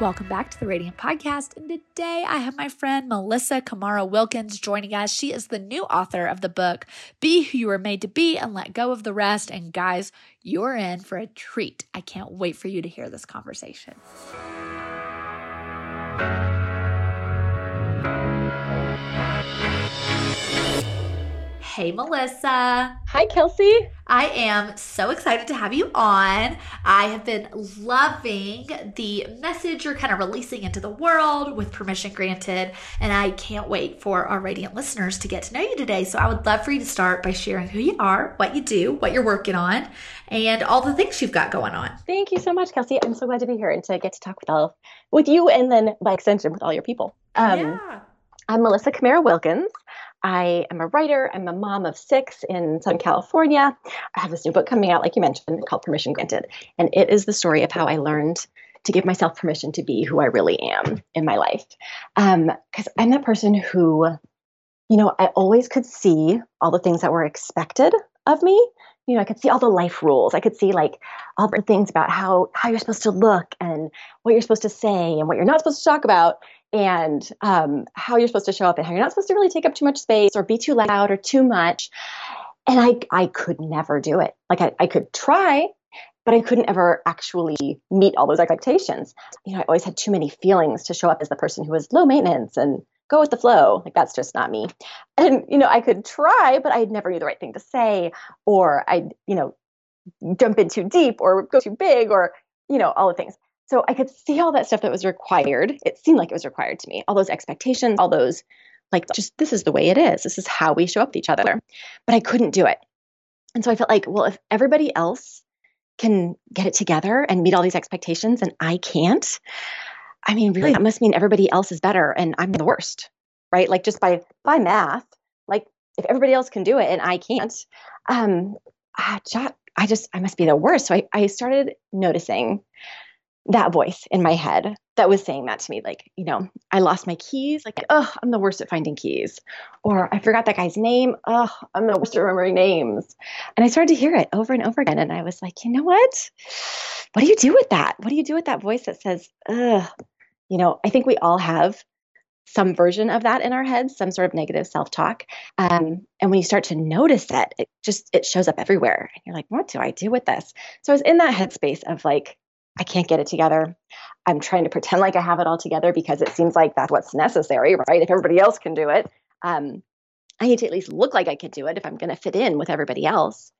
Welcome back to the Radiant Podcast. And today I have my friend Melissa Camara Wilkins joining us. She is the new author of the book, Be Who You Were Made to Be and Let Go of the Rest. And guys, you're in for a treat. I can't wait for you to hear this conversation. Hey, Melissa. Hi, Kelsey. I am so excited to have you on. I have been loving the message you're kind of releasing into the world with permission granted, and I can't wait for our radiant listeners to get to know you today. So I would love for you to start by sharing who you are, what you do, what you're working on, and all the things you've got going on. Thank you so much, Kelsey. I'm so glad to be here and to get to talk with all with you and then by extension with all your people. Um, yeah. I'm Melissa Camara Wilkins. I am a writer. I'm a mom of six in Southern California. I have this new book coming out, like you mentioned, called Permission Granted. And it is the story of how I learned to give myself permission to be who I really am in my life. Because um, I'm that person who, you know, I always could see all the things that were expected of me. You know, I could see all the life rules. I could see like all the things about how how you're supposed to look and what you're supposed to say and what you're not supposed to talk about and um, how you're supposed to show up and how you're not supposed to really take up too much space or be too loud or too much. And I, I could never do it. Like I, I could try, but I couldn't ever actually meet all those expectations. You know, I always had too many feelings to show up as the person who was low maintenance and go with the flow. Like that's just not me. And you know, I could try, but I never knew the right thing to say, or I'd you know jump in too deep, or go too big, or you know all the things. So I could see all that stuff that was required. It seemed like it was required to me. All those expectations, all those, like, just this is the way it is. This is how we show up to each other. But I couldn't do it. And so I felt like, well, if everybody else can get it together and meet all these expectations and I can't, I mean, really, that must mean everybody else is better and I'm the worst, right? Like, just by by math, like if everybody else can do it and I can't, um, I just, I just I must be the worst. So I, I started noticing that voice in my head that was saying that to me like you know i lost my keys like oh i'm the worst at finding keys or i forgot that guy's name oh i'm the worst at remembering names and i started to hear it over and over again and i was like you know what? What do you do with that? What do you do with that voice that says ugh? You know i think we all have some version of that in our heads some sort of negative self-talk um, and when you start to notice it it just it shows up everywhere and you're like what do i do with this? So i was in that headspace of like I can't get it together. I'm trying to pretend like I have it all together because it seems like that's what's necessary, right? If everybody else can do it, um, I need to at least look like I could do it if I'm going to fit in with everybody else.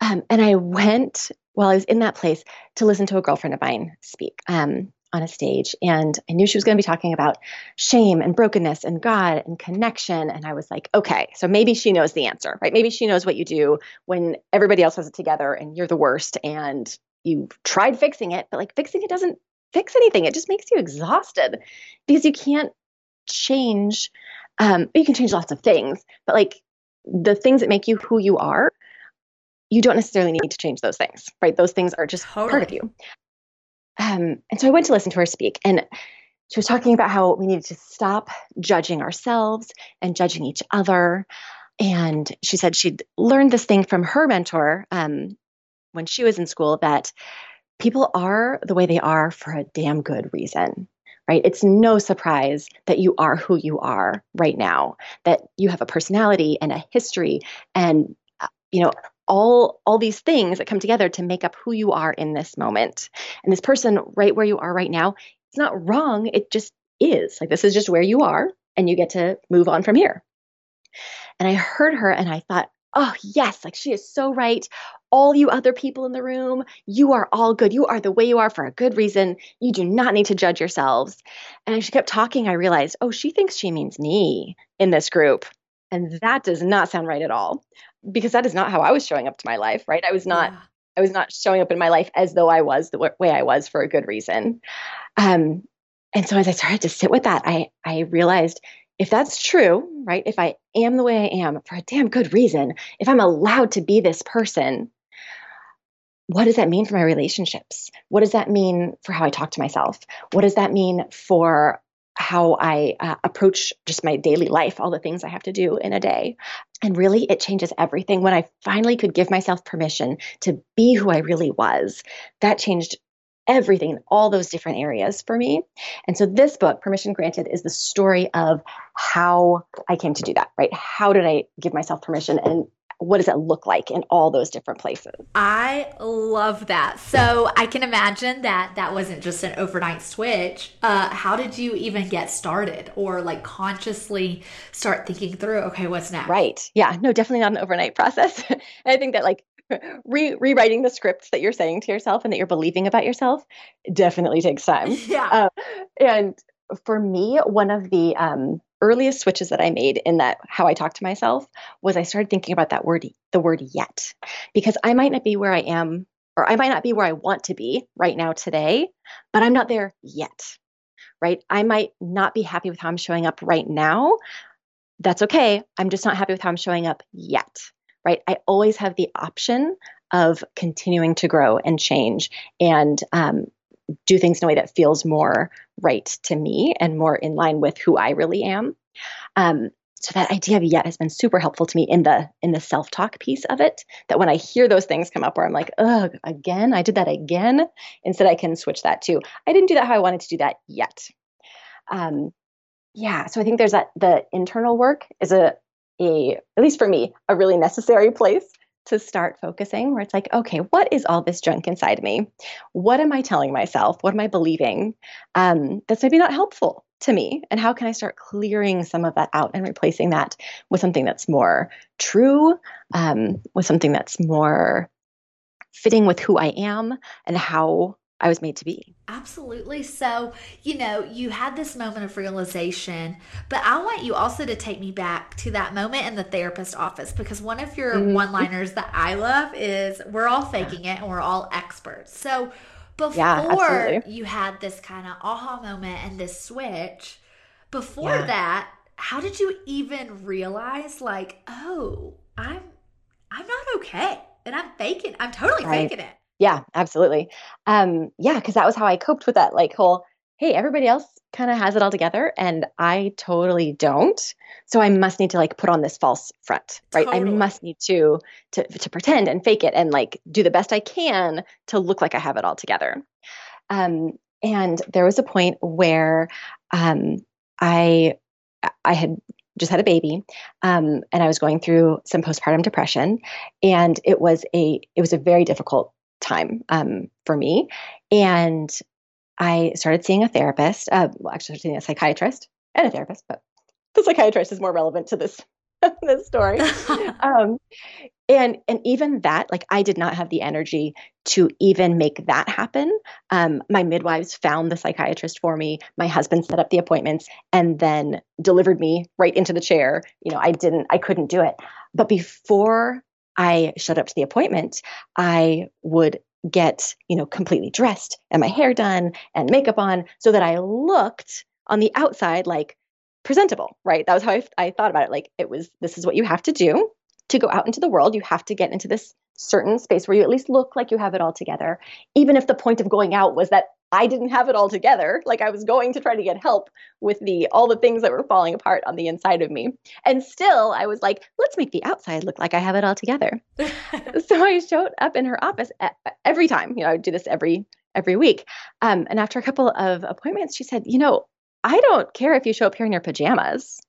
Um, and I went while I was in that place to listen to a girlfriend of mine speak um, on a stage. And I knew she was going to be talking about shame and brokenness and God and connection. And I was like, okay, so maybe she knows the answer, right? Maybe she knows what you do when everybody else has it together and you're the worst and you've tried fixing it, but like fixing it doesn't fix anything. It just makes you exhausted because you can't change. Um, you can change lots of things, but like the things that make you who you are, you don't necessarily need to change those things, right? Those things are just totally. part of you. Um, and so I went to listen to her speak, and she was talking about how we needed to stop judging ourselves and judging each other. And she said she'd learned this thing from her mentor, um, when she was in school that people are the way they are for a damn good reason right? It's no surprise that you are who you are right now, that you have a personality and a history and uh, you know all all these things that come together to make up who you are in this moment. And this person right where you are right now, it's not wrong, it just is. Like this is just where you are and you get to move on from here. And I heard her and I thought, oh, yes, like she is so right. All you other people in the room, you are all good. You are the way you are for a good reason. You do not need to judge yourselves. And as she kept talking, I realized, oh, she thinks she means me in this group. And that does not sound right at all because that is not how I was showing up to my life, right? I was not. Yeah. I was not showing up in my life as though I was the way I was for a good reason. Um, and so as I started to sit with that, I I realized if that's true, right? If I am the way I am for a damn good reason, if I'm allowed to be this person, what does that mean for my relationships? What does that mean for how I talk to myself? What does that mean for how I uh, approach just my daily life, all the things I have to do in a day. And really, it changes everything. When I finally could give myself permission to be who I really was, that changed everything in all those different areas for me. And so, this book, Permission Granted, is the story of how I came to do that, right? How did I give myself permission and what does it look like in all those different places? I love that. So I can imagine that that wasn't just an overnight switch. Uh, how did you even get started or like consciously start thinking through, okay, what's next? Right. Yeah. No, definitely not an overnight process. I think that like re- rewriting the scripts that you're saying to yourself and that you're believing about yourself definitely takes time. Yeah. Uh, and for me, one of the um, earliest switches that I made in that how I talk to myself was I started thinking about that word, the word yet, because I might not be where I am, or I might not be where I want to be right now today, but I'm not there yet, right? I might not be happy with how I'm showing up right now. That's okay. I'm just not happy with how I'm showing up yet, right? I always have the option of continuing to grow and change and um, do things in a way that feels more right to me and more in line with who I really am. Um, so that idea of yet has been super helpful to me in the in the self-talk piece of it that when i hear those things come up where i'm like ugh again i did that again instead i can switch that to i didn't do that how i wanted to do that yet um, yeah so i think there's that the internal work is a a at least for me a really necessary place to start focusing where it's like, okay, what is all this junk inside me? What am I telling myself? What am I believing um, that's maybe not helpful to me? And how can I start clearing some of that out and replacing that with something that's more true, um, with something that's more fitting with who I am and how I was made to be. Absolutely. So, you know, you had this moment of realization, but I want you also to take me back to that moment in the therapist office because one of your mm-hmm. one liners that I love is we're all faking it and we're all experts. So, before yeah, you had this kind of aha moment and this switch, before yeah. that, how did you even realize like, oh, I'm I'm not okay and I'm faking. I'm totally right. faking it. Yeah, absolutely. Um, yeah, because that was how I coped with that like whole, hey, everybody else kind of has it all together and I totally don't. So I must need to like put on this false front, right? Totally. I must need to to to pretend and fake it and like do the best I can to look like I have it all together. Um, and there was a point where um, I I had just had a baby um, and i was going through some postpartum depression and it was a it was a very difficult time um, for me. And I started seeing a therapist, uh, well, actually, seeing a psychiatrist and a therapist, but the psychiatrist is more relevant to this this story. um, and and even that, like I did not have the energy to even make that happen. Um, my midwives found the psychiatrist for me. My husband set up the appointments and then delivered me right into the chair. You know, I didn't, I couldn't do it. But before I showed up to the appointment, I would get, you know, completely dressed and my hair done and makeup on so that I looked on the outside like presentable, right? That was how I, I thought about it. Like it was, this is what you have to do to go out into the world. You have to get into this certain space where you at least look like you have it all together. Even if the point of going out was that I didn't have it all together. Like I was going to try to get help with the all the things that were falling apart on the inside of me. And still I was like, let's make the outside look like I have it all together. so I showed up in her office every time. You know, I would do this every every week. Um, and after a couple of appointments, she said, you know, I don't care if you show up here in your pajamas.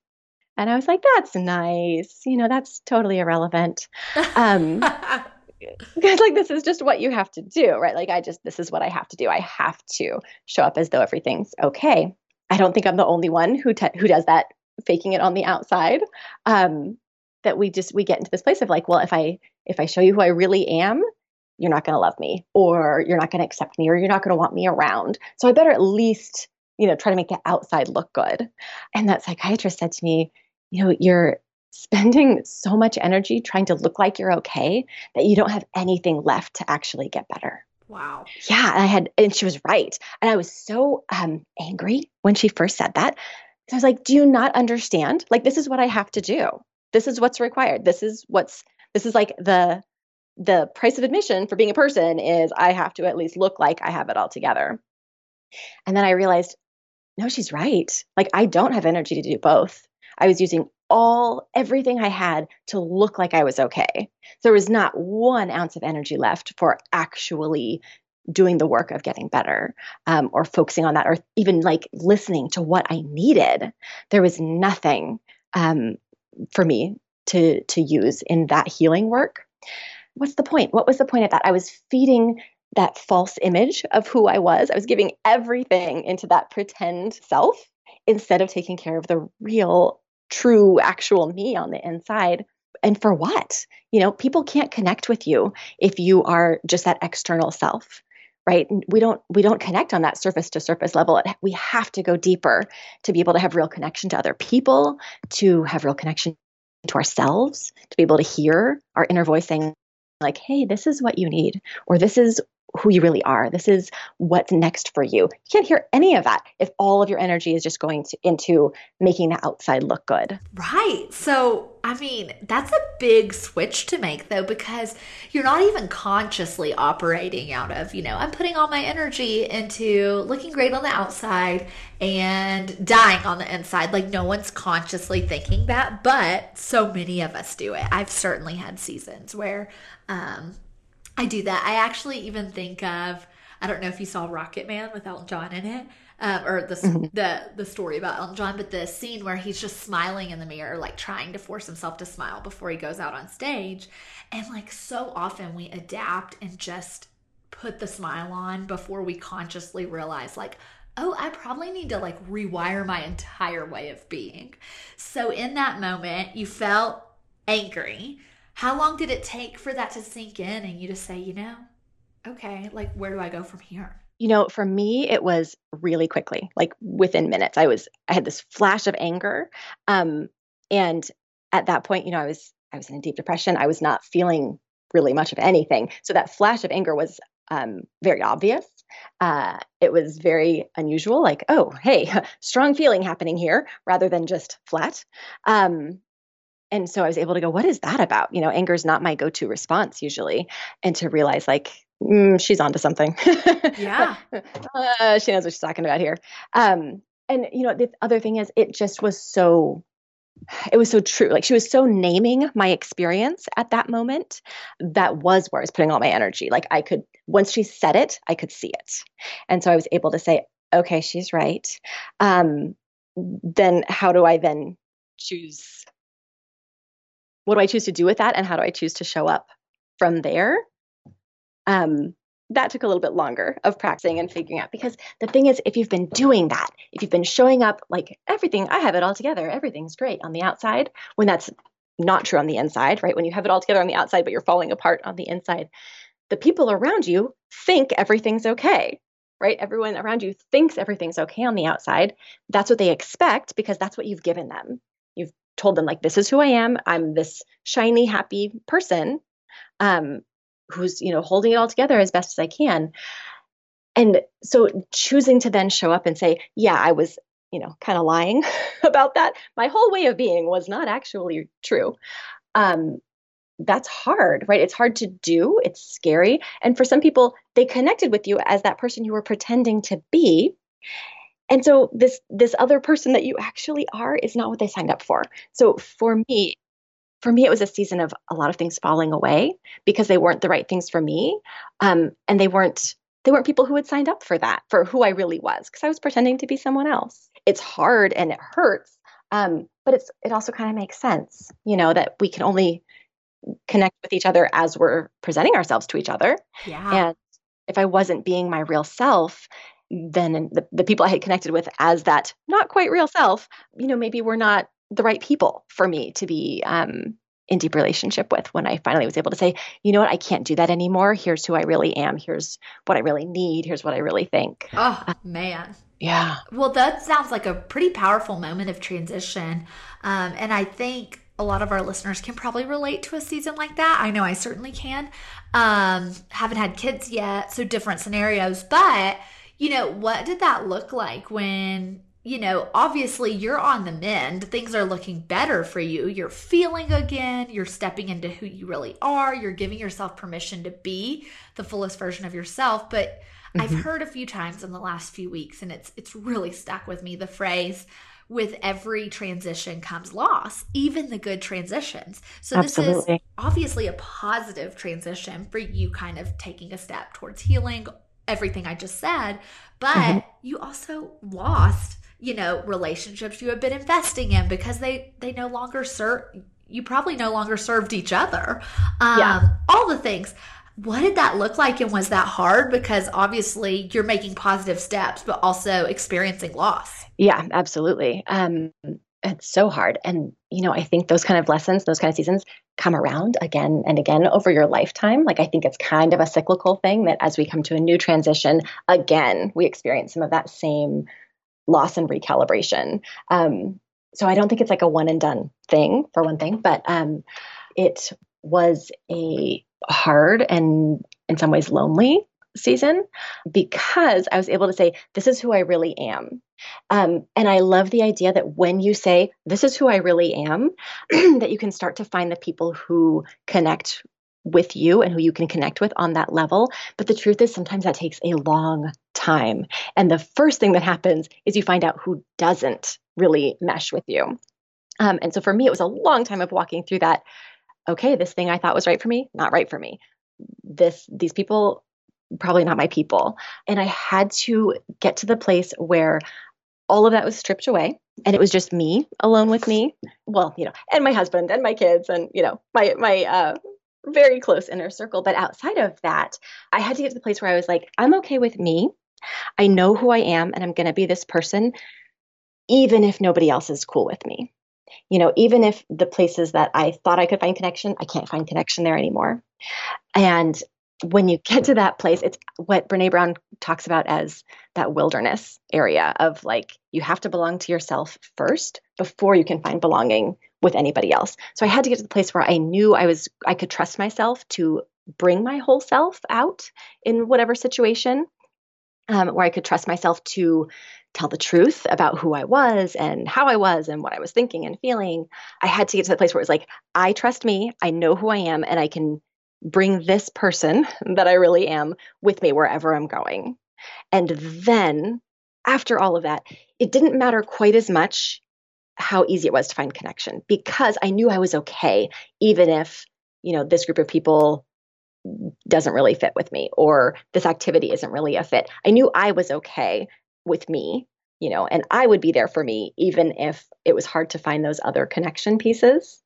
And I was like, that's nice. You know, that's totally irrelevant. Um, because like this is just what you have to do right? Like i just this is what i have to do. I have to show up as though everything's okay. I don't think i'm the only one who te- who does that faking it on the outside. Um that we just we get into this place of like well if i if i show you who i really am you're not going to love me or you're not going to accept me or you're not going to want me around. So i better at least you know try to make the outside look good. And that psychiatrist said to me you know you're spending so much energy trying to look like you're okay that you don't have anything left to actually get better. Wow. Yeah, I had, and she was right. And I was so um, angry when she first said that. So I was like, "Do you not understand? Like, this is what I have to do. This is what's required. This is what's this is like the the price of admission for being a person is I have to at least look like I have it all together." And then I realized, no, she's right. Like, I don't have energy to do both. I was using all everything I had to look like I was okay. There was not one ounce of energy left for actually doing the work of getting better um, or focusing on that or even like listening to what I needed. There was nothing um, for me to to use in that healing work. What's the point? What was the point of that? I was feeding that false image of who I was. I was giving everything into that pretend self instead of taking care of the real true actual me on the inside. And for what? You know people can't connect with you if you are just that external self right? We don't we don't connect on that surface to surface level. We have to go deeper to be able to have real connection to other people to have real connection to ourselves to be able to hear our inner voice saying like hey this is what you need or this is who you really are. This is what's next for you. You can't hear any of that if all of your energy is just going to, into making the outside look good. Right. So, I mean, that's a big switch to make though, because you're not even consciously operating out of, you know, I'm putting all my energy into looking great on the outside and dying on the inside. Like, no one's consciously thinking that, but so many of us do it. I've certainly had seasons where, um, I do that. I actually even think of I don't know if you saw Rocketman with Elton John in it. Um, or the mm-hmm. the the story about Elton John, but the scene where he's just smiling in the mirror, like trying to force himself to smile before he goes out on stage, and like so often we adapt and just put the smile on before we consciously realize like oh i probably need to like rewire my entire way of being so in that moment you felt angry how long did it take for that to sink in and you to say, you know, okay, like where do I go from here? You know, for me, it was really quickly, like within minutes. I was, I had this flash of anger. Um, and at that point, you know, I was, I was in a deep depression. I was not feeling really much of anything. So that flash of anger was um, very obvious. Uh, it was very unusual, like, oh, hey, strong feeling happening here rather than just flat. Um, and so I was able to go, what is that about? You know, anger is not my go to response usually. And to realize, like, mm, she's onto something. Yeah. uh, she knows what she's talking about here. Um, and, you know, the other thing is, it just was so it was so true. Like she was so naming my experience at that moment. That was where I was putting all my energy. Like I could, once she said it, I could see it. And so I was able to say, okay, she's right. Um, then how do I then choose what do I choose to do with that and how do I choose to show up from there? Um, that took a little bit longer of practicing and figuring out because the thing is, if you've been doing that, if you've been showing up like everything, I have it all together, everything's great on the outside, when that's not true on the inside, right? When you have it all together on the outside, but you're falling apart on the inside, the people around you think everything's okay, right? Everyone around you thinks everything's okay on the outside. That's what they expect because that's what you've given them told them like this is who I am. I'm this shiny, happy person um, who's you know holding it all together as best as I can. And so choosing to then show up and say, yeah, I was you know kind of lying about that. My whole way of being was not actually true. Um, that's hard, right? It's hard to do. It's scary. And for some people, they connected with you as that person you were pretending to be and so this this other person that you actually are is not what they signed up for. So for me for me it was a season of a lot of things falling away because they weren't the right things for me. Um, and they weren't they weren't people who had signed up for that for who i really was because i was pretending to be someone else. It's hard and it hurts um, but it's it also kind of makes sense you know that we can only connect with each other as we're presenting ourselves to each other. Yeah. And if i wasn't being my real self then the, the people I had connected with as that not quite real self, you know, maybe were not the right people for me to be um, in deep relationship with when I finally was able to say, you know what, I can't do that anymore. Here's who I really am. Here's what I really need. Here's what I really think. Oh, man. Yeah. Well, that sounds like a pretty powerful moment of transition. Um, and I think a lot of our listeners can probably relate to a season like that. I know I certainly can. Um, haven't had kids yet, so different scenarios. But, you know, what did that look like when, you know, obviously you're on the mend, things are looking better for you, you're feeling again, you're stepping into who you really are, you're giving yourself permission to be the fullest version of yourself. But mm-hmm. I've heard a few times in the last few weeks, and it's it's really stuck with me the phrase, with every transition comes loss, even the good transitions. So Absolutely. this is obviously a positive transition for you kind of taking a step towards healing everything I just said, but mm-hmm. you also lost, you know, relationships you have been investing in because they they no longer serve you probably no longer served each other. Um yeah. all the things what did that look like and was that hard because obviously you're making positive steps but also experiencing loss yeah absolutely um it's so hard. And you know i think those kind of lessons those kind of seasons come around again and again over your lifetime. Like i think it's kind of a cyclical thing that as we come to a new transition again we experience some of that same loss and recalibration. Um so i don't think it's like a one and done thing for one thing but um it was a hard and in some ways lonely season because I was able to say, This is who I really am. Um, and I love the idea that when you say, This is who I really am, that you can start to find the people who connect with you and who you can connect with on that level. But the truth is, sometimes that takes a long time. And the first thing that happens is you find out who doesn't really mesh with you. Um, and so for me, it was a long time of walking through that okay, this thing I thought was right for me, not right for me. This these people probably not my people. And I had to get to the place where all of that was stripped away and it was just me alone with me. Well, you know, and my husband and my kids and, you know, my my uh very close inner circle, but outside of that, I had to get to the place where I was like, I'm okay with me. I know who I am and I'm going to be this person even if nobody else is cool with me you know, even if the places that I thought I could find connection, I can't find connection there anymore. And when you get to that place, it's what Brene Brown talks about as that wilderness area of like, you have to belong to yourself first before you can find belonging with anybody else. So I had to get to the place where I knew I was, I could trust myself to bring my whole self out in whatever situation, um, where I could trust myself to tell the truth about who I was and how I was and what I was thinking and feeling. I had to get to the place where it was like, I trust me, I know who I am, and I can bring this person that I really am with me wherever I'm going. And then after all of that, it didn't matter quite as much how easy it was to find connection because I knew I was okay, even if, you know, this group of people doesn't really fit with me or this activity isn't really a fit. I knew I was okay with me, you know, and I would be there for me, even if it was hard to find those other connection pieces.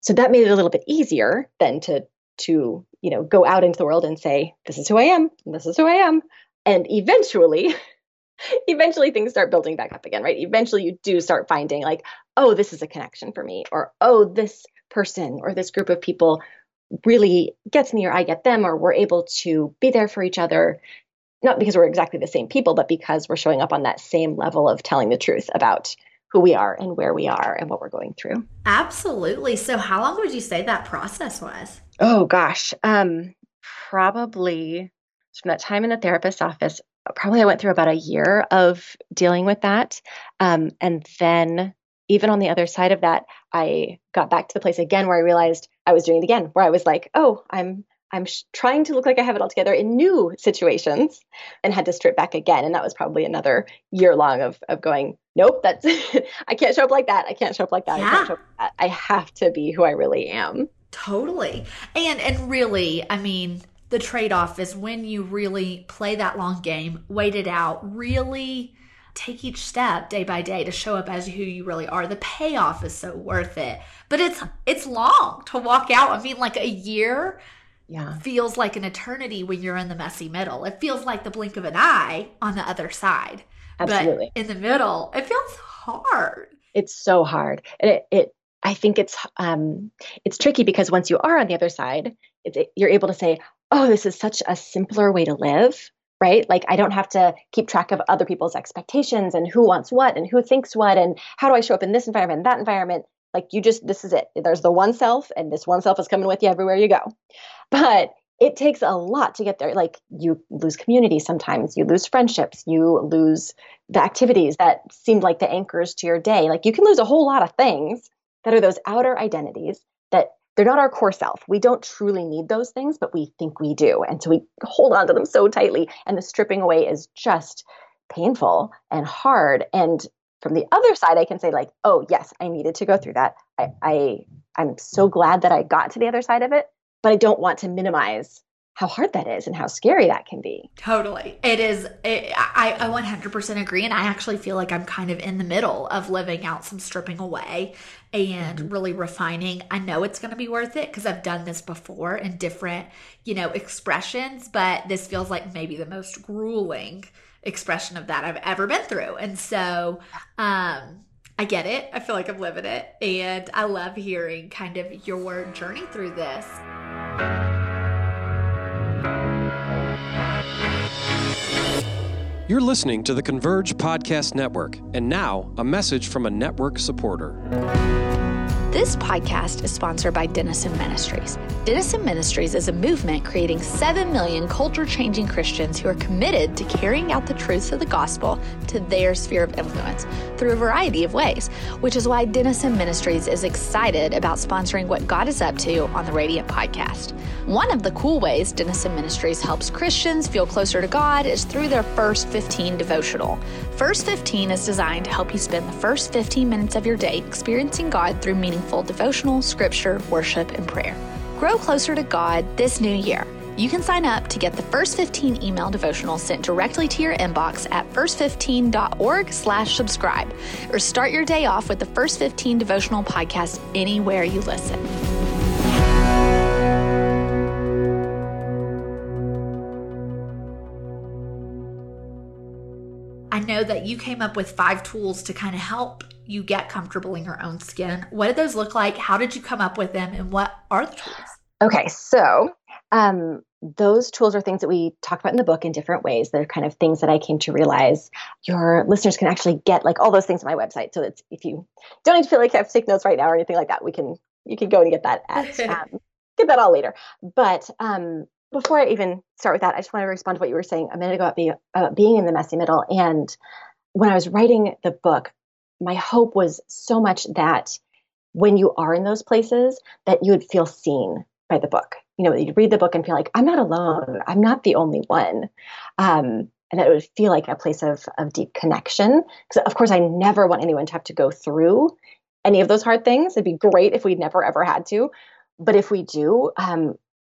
So that made it a little bit easier than to to you know go out into the world and say this is who i am this is who i am and eventually eventually things start building back up again right eventually you do start finding like oh this is a connection for me or oh this person or this group of people really gets me or i get them or we're able to be there for each other not because we're exactly the same people, but because we're showing up on that same level of telling the truth about who we are and where we are and what we're going through. Absolutely. So how long would you say that process was? Oh gosh. Um probably from that time in the therapist's office, probably I went through about a year of dealing with that. Um, and then even on the other side of that, I got back to the place again where I realized I was doing it again, where I was like, oh, I'm I'm sh- trying to look like I have it all together in new situations and had to strip back again. And that was probably another year long of, of going, nope, that's, I can't show up like that. I can't show up like that. Yeah. I can't show up like that. I have to be who I really am. Totally. And, and really, I mean, the trade off is when you really play that long game, wait it out, really take each step day by day to show up as who you really are the payoff is so worth it but it's it's long to walk out i mean like a year yeah. feels like an eternity when you're in the messy middle. It feels like the blink of an eye on the other side. Absolutely. But in the middle, it feels hard. It's so hard. And it, it I think it's um it's tricky because once you are on the other side, it, you're able to say, "Oh, this is such a simpler way to live." Right? Like I don't have to keep track of other people's expectations and who wants what and who thinks what and how do I show up in this environment, that environment. Like you just, this is it. There's the one self, and this one self is coming with you everywhere you go. But it takes a lot to get there. Like you lose community sometimes, you lose friendships, you lose the activities that seemed like the anchors to your day. Like you can lose a whole lot of things that are those outer identities that they're not our core self. We don't truly need those things, but we think we do. And so we hold on to them so tightly. And the stripping away is just painful and hard. And from the other side, I can say, like, oh, yes, I needed to go through that. I, I I'm so glad that I got to the other side of it but I don't want to minimize how hard that is and how scary that can be. Totally. It is. It, I, I 100% agree. And I actually feel like I'm kind of in the middle of living out some stripping away and mm-hmm. really refining. I know it's going to be worth it because I've done this before in different, you know, expressions, but this feels like maybe the most grueling expression of that I've ever been through. And so, um, I get it. I feel like I'm living it. And I love hearing kind of your journey through this. You're listening to the Converge Podcast Network, and now a message from a network supporter. This podcast is sponsored by Denison Ministries. Denison Ministries is a movement creating 7 million culture changing Christians who are committed to carrying out the truths of the gospel to their sphere of influence through a variety of ways, which is why Denison Ministries is excited about sponsoring what God is up to on the Radiant podcast. One of the cool ways Denison Ministries helps Christians feel closer to God is through their First 15 devotional. First 15 is designed to help you spend the first 15 minutes of your day experiencing God through meaningful devotional, scripture, worship, and prayer. Grow closer to God this new year. You can sign up to get the First 15 email devotional sent directly to your inbox at first15.org slash subscribe, or start your day off with the First 15 devotional podcast anywhere you listen. I know that you came up with five tools to kind of help you get comfortable in your own skin. What did those look like? How did you come up with them? And what are the tools? Okay, so um, those tools are things that we talk about in the book in different ways. They're kind of things that I came to realize your listeners can actually get like all those things on my website. So that if you don't need to feel like I have to take notes right now or anything like that, we can you can go and get that at um, get that all later. But um, before I even start with that, I just want to respond to what you were saying a minute ago about, be, about being in the messy middle. And when I was writing the book, my hope was so much that when you are in those places, that you would feel seen by the book. You know, you'd read the book and feel like, I'm not alone. I'm not the only one. Um, and that it would feel like a place of, of deep connection. Because, of course, I never want anyone to have to go through any of those hard things. It'd be great if we never ever had to. But if we do, um,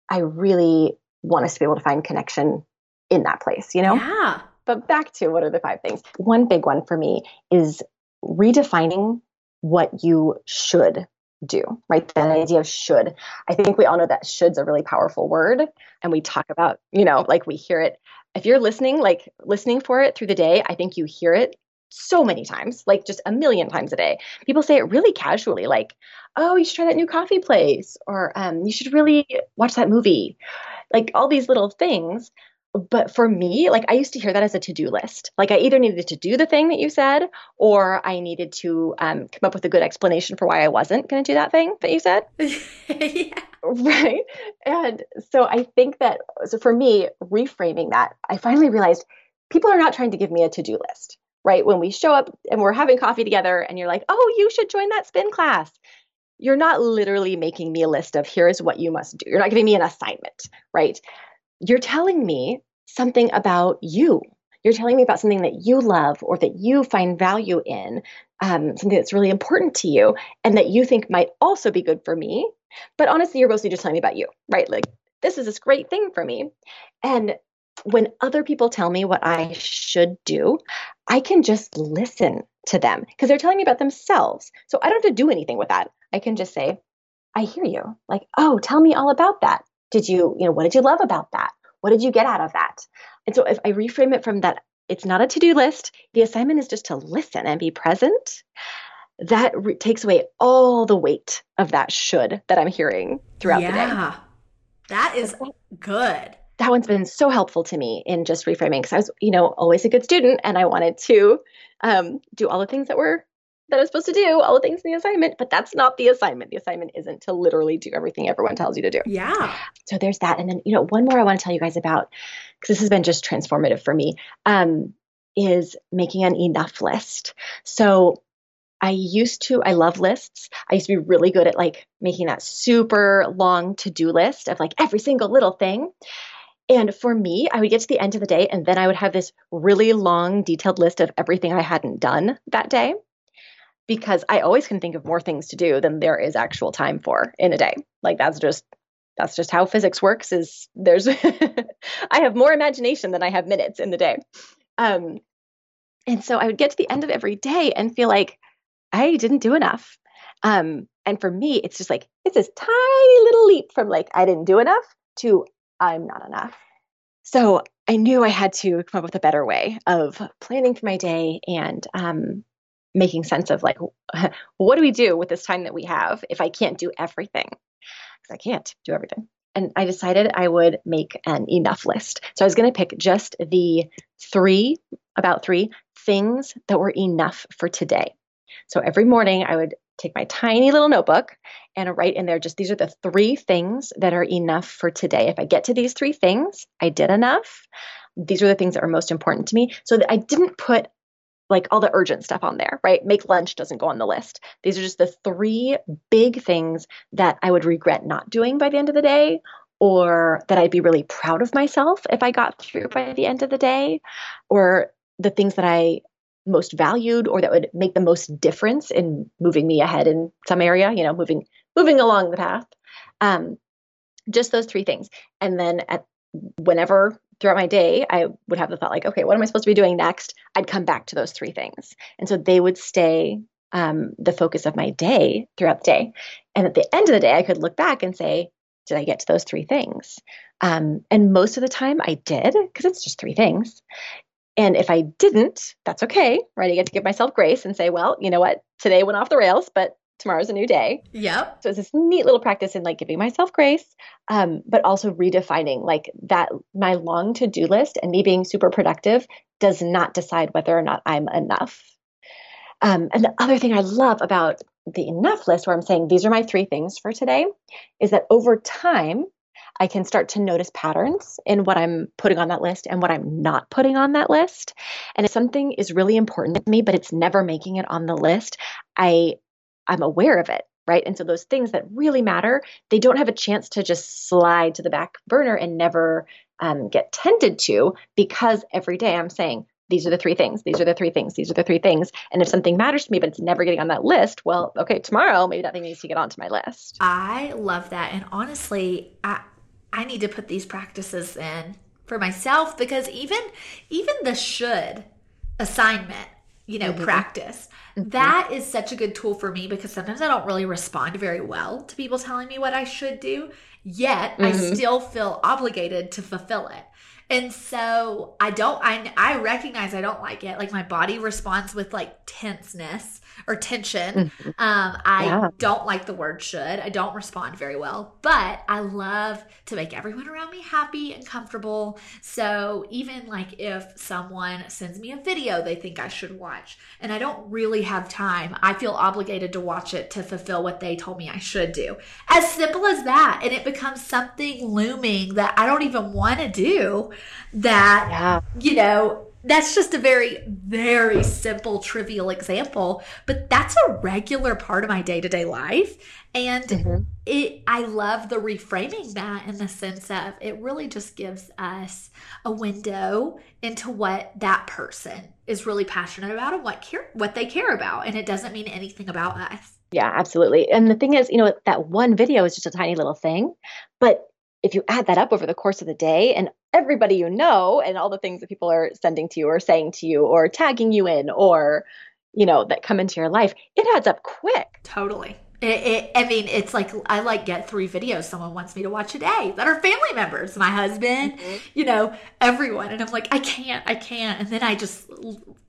I really want us to be able to find connection in that place, you know? Yeah. But back to what are the five things? One big one for me is redefining what you should do, right? That idea of should. I think we all know that should's a really powerful word. And we talk about, you know, like we hear it. If you're listening, like listening for it through the day, I think you hear it so many times, like just a million times a day. People say it really casually, like, oh, you should try that new coffee place, or um, you should really watch that movie. Like all these little things but for me, like I used to hear that as a to do list. Like I either needed to do the thing that you said, or I needed to um, come up with a good explanation for why I wasn't going to do that thing that you said. yeah. Right. And so I think that, so for me, reframing that, I finally realized people are not trying to give me a to do list, right? When we show up and we're having coffee together and you're like, oh, you should join that spin class. You're not literally making me a list of here is what you must do. You're not giving me an assignment, right? You're telling me something about you. You're telling me about something that you love or that you find value in, um, something that's really important to you, and that you think might also be good for me. But honestly, you're mostly just telling me about you, right? Like, this is this great thing for me. And when other people tell me what I should do, I can just listen to them because they're telling me about themselves. So I don't have to do anything with that. I can just say, I hear you. Like, oh, tell me all about that did you, you know, what did you love about that? What did you get out of that? And so if I reframe it from that, it's not a to do list, the assignment is just to listen and be present. That re- takes away all the weight of that should that I'm hearing throughout yeah, the day. Yeah, that is good. That one's been so helpful to me in just reframing because I was, you know, always a good student and I wanted to um, do all the things that were that I'm supposed to do, all the things in the assignment, but that's not the assignment. The assignment isn't to literally do everything everyone tells you to do. Yeah. So there's that. And then, you know, one more I want to tell you guys about, because this has been just transformative for me, um, is making an enough list. So I used to, I love lists. I used to be really good at like making that super long to do list of like every single little thing. And for me, I would get to the end of the day and then I would have this really long, detailed list of everything I hadn't done that day because I always can think of more things to do than there is actual time for in a day. Like that's just that's just how physics works is there's I have more imagination than I have minutes in the day. Um and so I would get to the end of every day and feel like I didn't do enough. Um and for me it's just like it's this tiny little leap from like I didn't do enough to I'm not enough. So I knew I had to come up with a better way of planning for my day and um, making sense of like, what do we do with this time that we have if I can't do everything? Because I can't do everything. And I decided I would make an enough list. So I was going to pick just the three, about three things that were enough for today. So every morning I would take my tiny little notebook and write in there just these are the three things that are enough for today. If I get to these three things, I did enough. These are the things that are most important to me. So I didn't put like all the urgent stuff on there, right? Make lunch doesn't go on the list. These are just the three big things that I would regret not doing by the end of the day or that I'd be really proud of myself if I got through by the end of the day or the things that I most valued or that would make the most difference in moving me ahead in some area, you know, moving moving along the path. Um, just those three things. And then at whenever throughout my day, I would have the thought like, okay, what am I supposed to be doing next? I'd come back to those three things. And so they would stay um, the focus of my day throughout the day. And at the end of the day, I could look back and say, did I get to those three things? Um, and most of the time I did because it's just three things. And if I didn't, that's okay, right? I get to give myself grace and say, well, you know what? Today went off the rails, but tomorrow's a new day. Yep. So it's this neat little practice in like giving myself grace, um, but also redefining like that my long to do list and me being super productive does not decide whether or not I'm enough. Um, and the other thing I love about the enough list, where I'm saying these are my three things for today, is that over time, I can start to notice patterns in what I'm putting on that list and what I'm not putting on that list. And if something is really important to me, but it's never making it on the list, I I'm aware of it, right? And so those things that really matter, they don't have a chance to just slide to the back burner and never um, get tended to because every day I'm saying, these are the three things, these are the three things, these are the three things. And if something matters to me, but it's never getting on that list, well, okay, tomorrow, maybe that thing needs to get onto my list. I love that. And honestly, I, I need to put these practices in for myself because even even the should assignment, you know, mm-hmm. practice. Mm-hmm. That is such a good tool for me because sometimes I don't really respond very well to people telling me what I should do, yet mm-hmm. I still feel obligated to fulfill it. And so I don't I I recognize I don't like it. Like my body responds with like tenseness or tension. Mm-hmm. Um, I yeah. don't like the word should. I don't respond very well, but I love to make everyone around me happy and comfortable. So even like if someone sends me a video they think I should watch and I don't really have time, I feel obligated to watch it to fulfill what they told me I should do. As simple as that. And it becomes something looming that I don't even want to do that, yeah. you know, that's just a very very simple trivial example but that's a regular part of my day-to-day life. And mm-hmm. it i love the reframing that in the sense of it really just gives us a window into what that person is really passionate about and what care what they care about and it doesn't mean anything about us. Yeah absolutely. And the thing is you know that one video is just a tiny little thing but if you add that up over the course of the day and everybody you know and all the things that people are sending to you or saying to you or tagging you in or you know that come into your life it adds up quick. Totally it, it, I mean, it's like I like get three videos someone wants me to watch a day that are family members, my husband, mm-hmm. you know, everyone, and I'm like, I can't, I can't, and then I just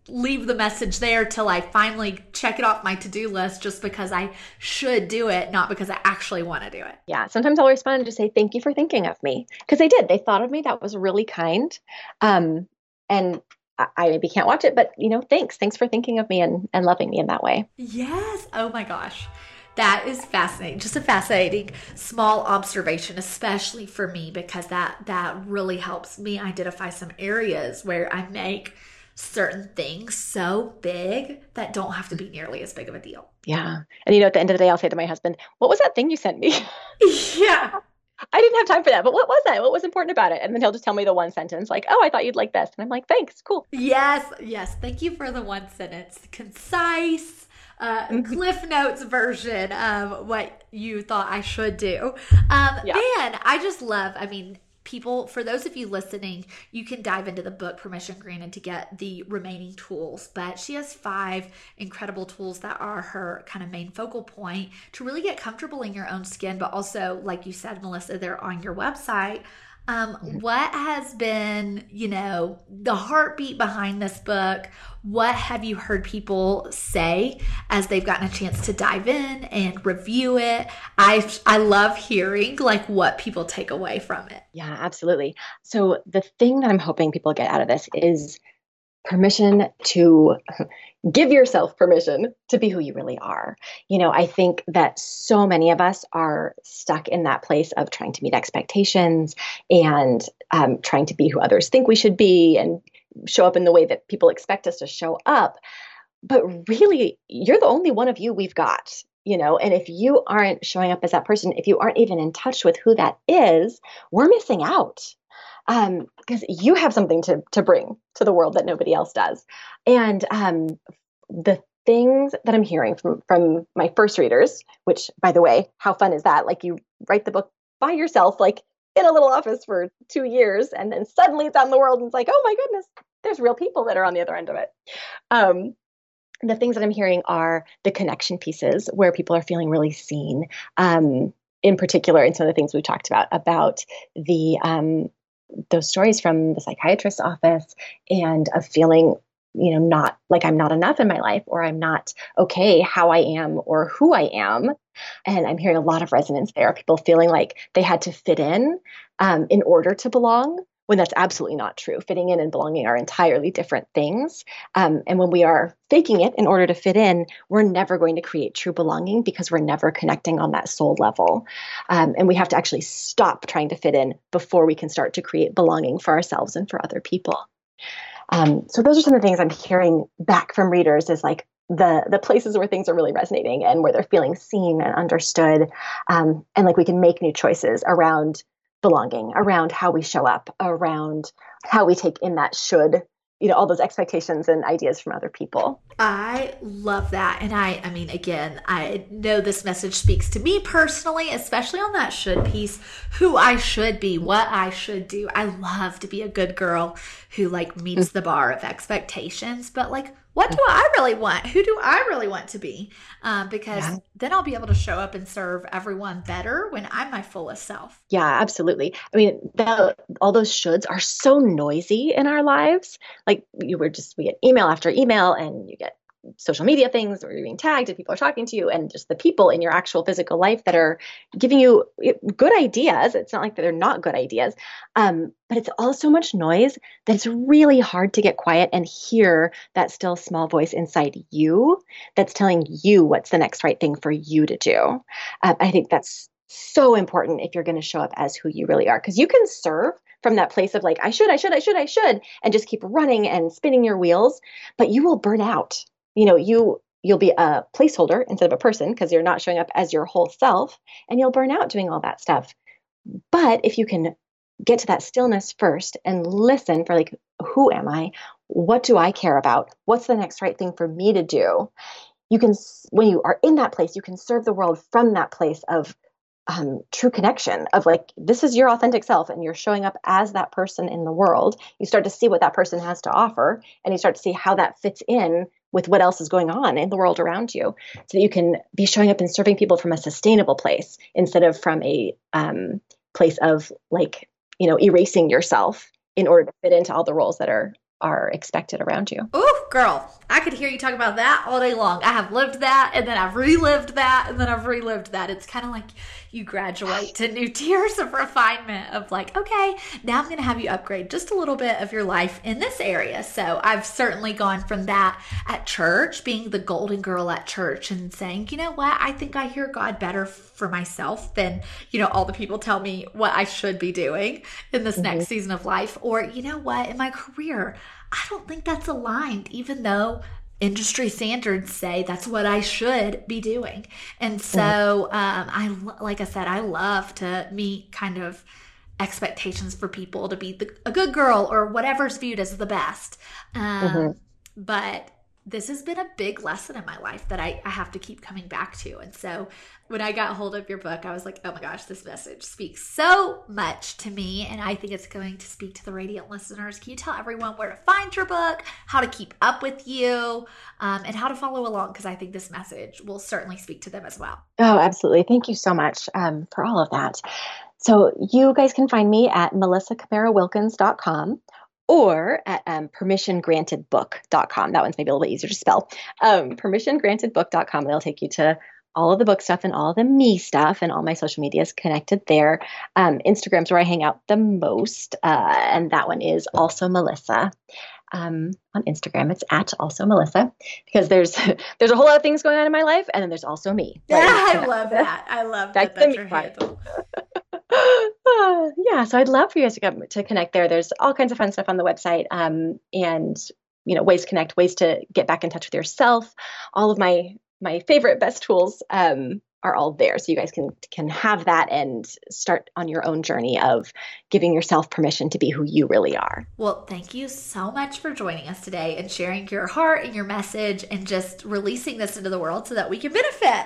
leave the message there till I finally check it off my to do list just because I should do it, not because I actually want to do it. Yeah. Sometimes I'll respond and just say, Thank you for thinking of me. Because they did. They thought of me. That was really kind. Um, and I, I maybe can't watch it, but you know, thanks. Thanks for thinking of me and, and loving me in that way. Yes. Oh my gosh. That is fascinating. Just a fascinating small observation, especially for me, because that that really helps me identify some areas where I make certain things so big that don't have to be nearly as big of a deal. Yeah. And you know, at the end of the day, I'll say to my husband, What was that thing you sent me? yeah. I didn't have time for that, but what was that? What was important about it? And then he'll just tell me the one sentence, like, oh, I thought you'd like this. And I'm like, thanks, cool. Yes, yes. Thank you for the one sentence. Concise, uh. Cliff Notes version of what you thought I should do. Um, yeah. Man, I just love, I mean, people, for those of you listening, you can dive into the book Permission Granted to get the remaining tools. But she has five incredible tools that are her kind of main focal point to really get comfortable in your own skin, but also, like you said, Melissa, they're on your website. Um, what has been, you know, the heartbeat behind this book? What have you heard people say as they've gotten a chance to dive in and review it? I I love hearing like what people take away from it. Yeah, absolutely. So the thing that I'm hoping people get out of this is permission to give yourself permission to be who you really are. You know, I think that so many of us are stuck in that place of trying to meet expectations and um, trying to be who others think we should be and show up in the way that people expect us to show up. But really, you're the only one of you we've got. You know, and if you aren't showing up as that person, if you aren't even in touch with who that is, we're missing out um, because you have something to to bring to the world that nobody else does. And um, the things that I'm hearing from from my first readers, which by the way, how fun is that? Like you write the book by yourself, like in a little office for two years, and then suddenly it's out in the world, and it's like, oh my goodness, there's real people that are on the other end of it. Um, the things that I'm hearing are the connection pieces where people are feeling really seen. Um, in particular, in some of the things we've talked about, about the um, those stories from the psychiatrist's office and of feeling you know not like i'm not enough in my life or i'm not okay how i am or who i am. And i'm hearing a lot of resonance there people feeling like they had to fit in um, in order to belong when that's absolutely not true. Fitting in and belonging are entirely different things. Um, and when we are faking it in order to fit in, we're never going to create true belonging because we're never connecting on that soul level. Um, and we have to actually stop trying to fit in before we can start to create belonging for ourselves and for other people. Um, so those are some of the things I'm hearing back from readers is like the the places where things are really resonating and where they're feeling seen and understood, um, and like we can make new choices around belonging, around how we show up, around how we take in that should you know all those expectations and ideas from other people. I love that. And i i mean again i know this message speaks to me personally especially on that should piece who i should be what i should do. I love to be a good girl who like meets mm. the bar of expectations but like what do I really want? Who do I really want to be? Um, because yeah. then I'll be able to show up and serve everyone better when I'm my fullest self. Yeah, absolutely. I mean, all those shoulds are so noisy in our lives. Like you were just, we get email after email and you get social media things or you're being tagged and people are talking to you and just the people in your actual physical life that are giving you good ideas. It's not like they're not good ideas um, but it's all so much noise that it's really hard to get quiet and hear that still small voice inside you that's telling you what's the next right thing for you to do. Uh, i think that's so important if you're going to show up as who you really are because you can serve from that place of like i should i should i should i should and just keep running and spinning your wheels but you will burn out you know you you'll be a placeholder instead of a person because you're not showing up as your whole self and you'll burn out doing all that stuff. But if you can get to that stillness first and listen for like who am i? What do i care about? What's the next right thing for me to do? You can when you are in that place you can serve the world from that place of um, true connection of like this is your authentic self and you're showing up as that person in the world. You start to see what that person has to offer and you start to see how that fits in with what else is going on in the world around you so that you can be showing up and serving people from a sustainable place instead of from a um, place of like you know erasing yourself in order to fit into all the roles that are are expected around you. Oh, girl, I could hear you talk about that all day long. I have lived that and then I've relived that and then I've relived that. It's kind of like you graduate to new tiers of refinement of like, okay, now I'm going to have you upgrade just a little bit of your life in this area. So I've certainly gone from that at church, being the golden girl at church and saying, you know what, I think I hear God better for myself than, you know, all the people tell me what I should be doing in this mm-hmm. next season of life. Or, you know what, in my career, I don't think that's aligned, even though industry standards say that's what I should be doing. And so, um, I, like I said, I love to meet kind of expectations for people to be the, a good girl or whatever's viewed as the best. Um, mm-hmm. But this has been a big lesson in my life that I, I have to keep coming back to. And so when I got hold of your book, I was like, oh my gosh, this message speaks so much to me. And I think it's going to speak to the Radiant listeners. Can you tell everyone where to find your book, how to keep up with you, um, and how to follow along? Because I think this message will certainly speak to them as well. Oh, absolutely. Thank you so much um, for all of that. So you guys can find me at melissacamarawilkins.com or at um, permissiongrantedbook.com. That one's maybe a little bit easier to spell. Um, permissiongrantedbook.com. It'll take you to all of the book stuff and all the me stuff, and all my social media is connected there. Um, Instagram's where I hang out the most, uh, and that one is also Melissa. Um, on Instagram, it's at also Melissa because there's there's a whole lot of things going on in my life, and then there's also me. Right? Yeah, I love that. I love that. That's, that's your handle. yeah, so I'd love for you guys to, to connect there. There's all kinds of fun stuff on the website, um, and you know ways to connect, ways to get back in touch with yourself. All of my my favorite best tools um, are all there, so you guys can can have that and start on your own journey of giving yourself permission to be who you really are. Well, thank you so much for joining us today and sharing your heart and your message and just releasing this into the world so that we can benefit.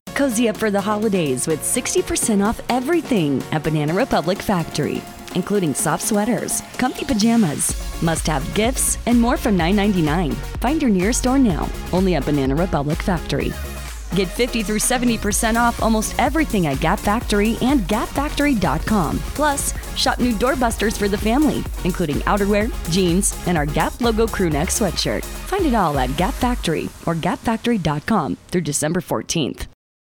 Cozy up for the holidays with 60% off everything at Banana Republic Factory including soft sweaters, comfy pajamas, must have gifts, and more from $9.99. Find your nearest store now, only at Banana Republic Factory. Get 50 through 70% off almost everything at Gap Factory and gapfactory.com. Plus, shop new doorbusters for the family, including outerwear, jeans, and our Gap logo crewneck sweatshirt. Find it all at Gap Factory or gapfactory.com through December 14th.